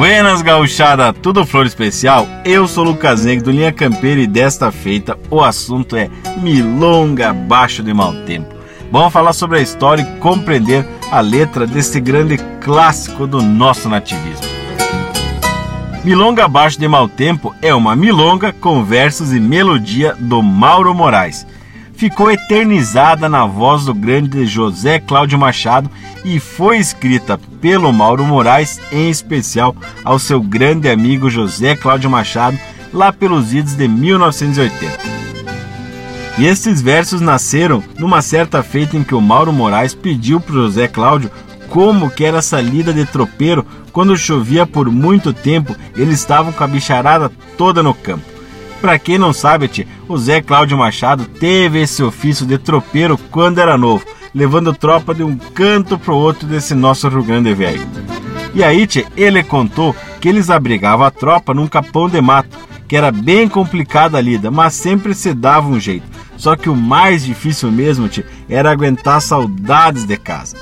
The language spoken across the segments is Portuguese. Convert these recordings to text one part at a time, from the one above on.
Buenas gauchada, tudo flor especial? Eu sou Lucas Negro do Linha Campeira e desta feita o assunto é Milonga Abaixo de Mau Tempo. Vamos falar sobre a história e compreender a letra desse grande clássico do nosso nativismo. Milonga Abaixo de Mau Tempo é uma milonga com versos e melodia do Mauro Moraes ficou eternizada na voz do grande José Cláudio Machado e foi escrita pelo Mauro Moraes, em especial ao seu grande amigo José Cláudio Machado, lá pelos idos de 1980. E esses versos nasceram numa certa feita em que o Mauro Moraes pediu para José Cláudio como que era essa lida de tropeiro quando chovia por muito tempo, eles estavam com a bicharada toda no campo. Para quem não sabe, o Zé Cláudio Machado teve esse ofício de tropeiro quando era novo, levando tropa de um canto pro outro desse nosso Rio Grande velho. E aí, tia, ele contou que eles abrigavam a tropa num capão de mato, que era bem complicada a lida, mas sempre se dava um jeito. Só que o mais difícil mesmo, tia, era aguentar saudades de casa.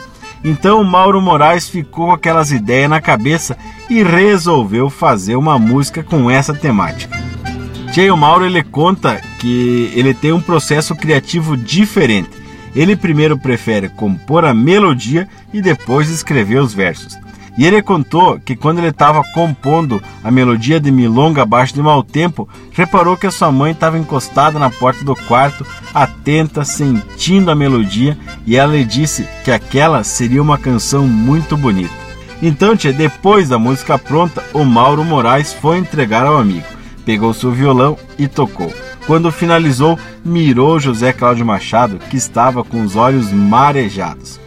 Então Mauro Moraes ficou com aquelas ideias na cabeça e resolveu fazer uma música com essa temática. Tchê, o Mauro ele conta que ele tem um processo criativo diferente. Ele primeiro prefere compor a melodia e depois escrever os versos. E ele contou que quando ele estava compondo a melodia de Milonga abaixo de mau tempo, reparou que a sua mãe estava encostada na porta do quarto, atenta, sentindo a melodia, e ela lhe disse que aquela seria uma canção muito bonita. Então, tia, depois da música pronta, o Mauro Moraes foi entregar ao amigo pegou seu violão e tocou. Quando finalizou, mirou José Cláudio Machado, que estava com os olhos marejados.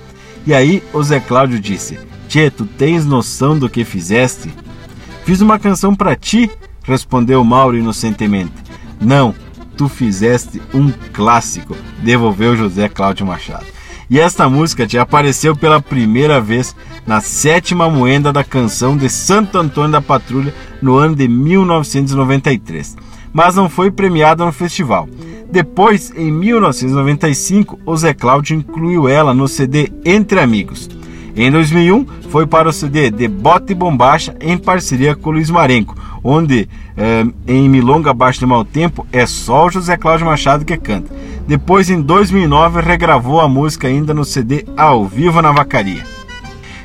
E aí o Zé Cláudio disse: Tchê, tu tens noção do que fizeste? Fiz uma canção para ti, respondeu Mauro inocentemente. Não, tu fizeste um clássico, devolveu José Cláudio Machado. E esta música te apareceu pela primeira vez na sétima moenda da canção de Santo Antônio da Patrulha no ano de 1993, mas não foi premiada no festival. Depois, em 1995, o Zé Cláudio incluiu ela no CD Entre Amigos. Em 2001, foi para o CD De Bote e Bombacha em parceria com Luiz Marenco, onde eh, em Milonga Abaixo de Mau Tempo é só o José Cláudio Machado que canta. Depois, em 2009, regravou a música ainda no CD Ao Vivo na Vacaria.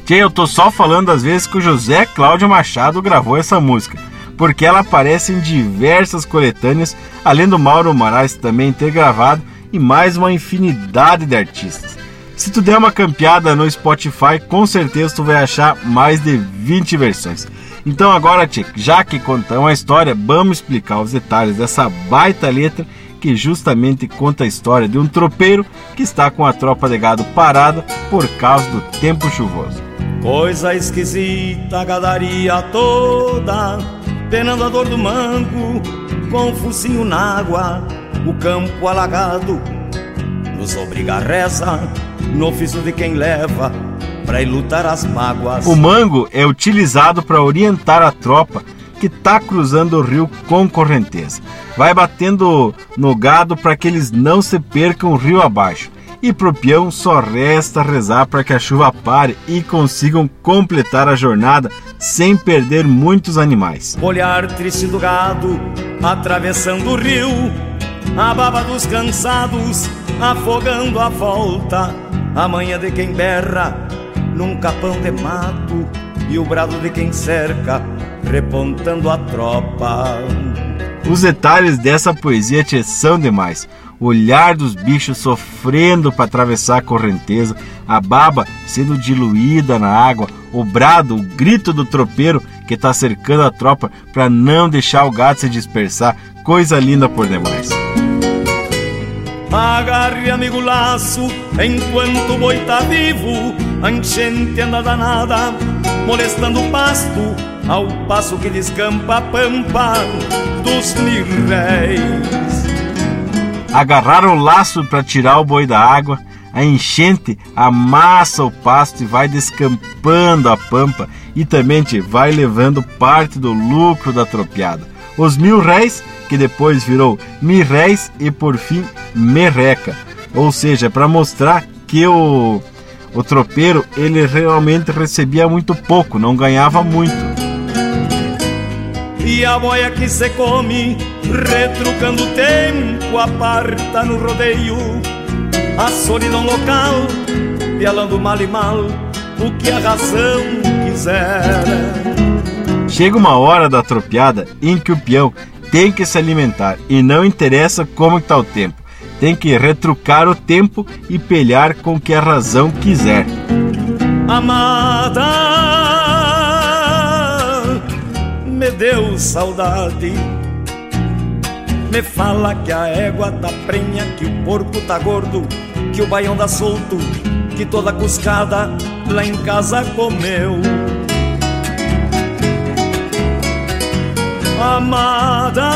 Tchê, eu tô só falando às vezes que o José Cláudio Machado gravou essa música, porque ela aparece em diversas coletâneas, além do Mauro Moraes também ter gravado e mais uma infinidade de artistas. Se tu der uma campeada no Spotify, com certeza tu vai achar mais de 20 versões. Então agora, tchê, já que contamos a história, vamos explicar os detalhes dessa baita letra que justamente conta a história de um tropeiro que está com a tropa de gado parada por causa do tempo chuvoso. Coisa esquisita, gadaria toda, penando a dor do mango, com o focinho na água, o campo alagado, nos obriga a reza no ofício de quem leva para lutar as mágoas. O mango é utilizado para orientar a tropa que está cruzando o rio com correnteza. Vai batendo no gado para que eles não se percam o rio abaixo. E pro peão só resta rezar para que a chuva pare e consigam completar a jornada sem perder muitos animais. Olhar triste do gado atravessando o rio, a baba dos cansados afogando a volta a manhã de quem berra num capão de mato e o brado de quem cerca repontando a tropa. Os detalhes dessa poesia te são demais. O olhar dos bichos sofrendo para atravessar a correnteza, a baba sendo diluída na água, o brado, o grito do tropeiro que está cercando a tropa para não deixar o gato se dispersar. Coisa linda por demais. Agarre, amigo, laço, enquanto o boi tá vivo. A enchente anda danada, molestando o pasto, ao passo que descampa a pampa dos mirréis. Agarraram o laço para tirar o boi da água, a enchente amassa o pasto e vai descampando a pampa e também te vai levando parte do lucro da tropiada. Os mil réis, que depois virou mirréis e por fim merreca, ou seja, para mostrar que o, o tropeiro ele realmente recebia muito pouco, não ganhava muito. E a boia que se come, retrucando o tempo, aparta no rodeio a solidão local, pialando mal e mal o que a razão quiser. Chega uma hora da tropiada em que o peão tem que se alimentar e não interessa como está o tempo. Tem que retrucar o tempo e pelhar com o que a razão quiser. Amada, me deu saudade. Me fala que a égua tá prenha, que o porco tá gordo, que o baião dá solto, que toda cuscada lá em casa comeu. Amada,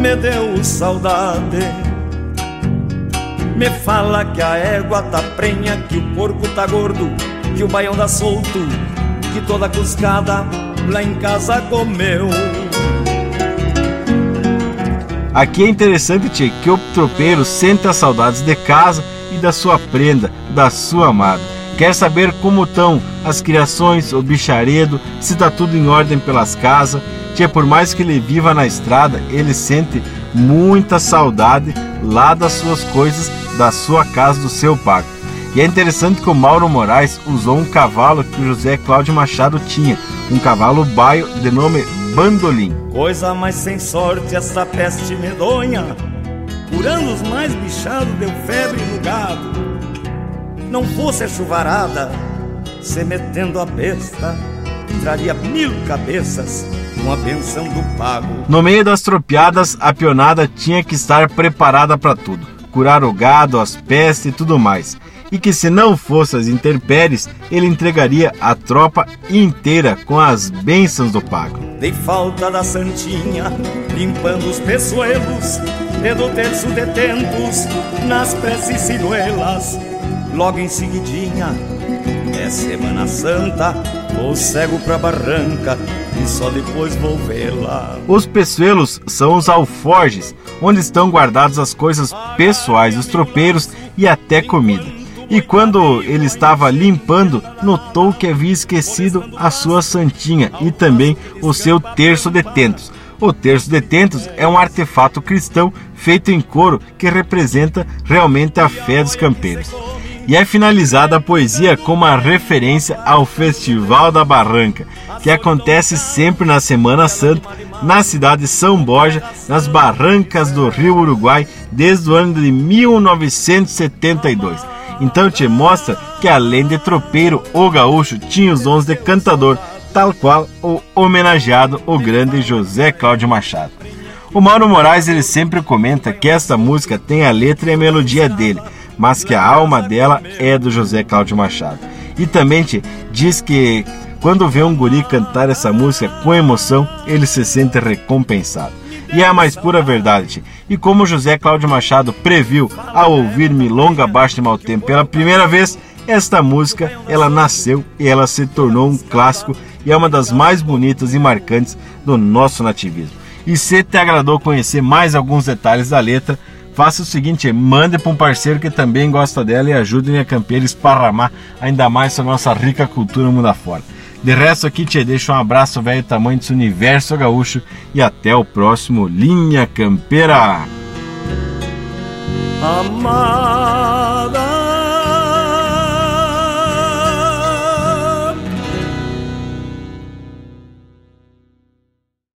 me deu saudade. Me fala que a égua tá prenha, que o porco tá gordo, que o baião dá solto, que toda cuscada lá em casa comeu. Aqui é interessante, tchê, que o tropeiro sente as saudades de casa e da sua prenda, da sua amada. Quer saber como estão as criações, o bicharedo, se está tudo em ordem pelas casas. Tchê, por mais que ele viva na estrada, ele sente muita saudade lá das suas coisas, da sua casa, do seu pago. E é interessante que o Mauro Moraes usou um cavalo que o José Cláudio Machado tinha, um cavalo baio de nome Bandolim. Coisa mais sem sorte essa peste medonha, curando os mais bichados deu febre no gado. Não fosse a chuvarada, se metendo a besta, traria mil cabeças com a benção do pago. No meio das tropiadas, a pionada tinha que estar preparada para tudo, curar o gado, as pestes e tudo mais e que se não fosse as intempéries, ele entregaria a tropa inteira com as bênçãos do pago. Dei falta da santinha, limpando os peçoelos, e do terço detentos, nas preces ciruelas, logo em seguidinha, é Semana Santa, vou cego pra barranca, e só depois vou vê-la. Os peçoelos são os alforjes, onde estão guardadas as coisas pessoais dos tropeiros e até comida e quando ele estava limpando, notou que havia esquecido a sua santinha e também o seu terço de tentos. O terço de tentos é um artefato cristão feito em couro que representa realmente a fé dos campeiros. E é finalizada a poesia com uma referência ao Festival da Barranca, que acontece sempre na Semana Santa, na cidade de São Borja, nas barrancas do Rio Uruguai, desde o ano de 1972. Então te mostra que além de tropeiro, o gaúcho tinha os dons de cantador, tal qual o homenageado o grande José Cláudio Machado. O Mauro Moraes ele sempre comenta que esta música tem a letra e a melodia dele, mas que a alma dela é do José Cláudio Machado. E também te diz que quando vê um guri cantar essa música com emoção, ele se sente recompensado e é a mais pura verdade. E como José Cláudio Machado previu ao ouvir Milonga Baixo de Mal Tempo pela primeira vez, esta música ela nasceu e ela se tornou um clássico e é uma das mais bonitas e marcantes do nosso nativismo. E se te agradou conhecer mais alguns detalhes da letra, faça o seguinte, mande para um parceiro que também gosta dela e ajude a campeira a esparramar ainda mais a nossa rica cultura mundo afora. De resto aqui te deixo um abraço velho tamanho desse universo gaúcho e até o próximo Linha Campeira. Amar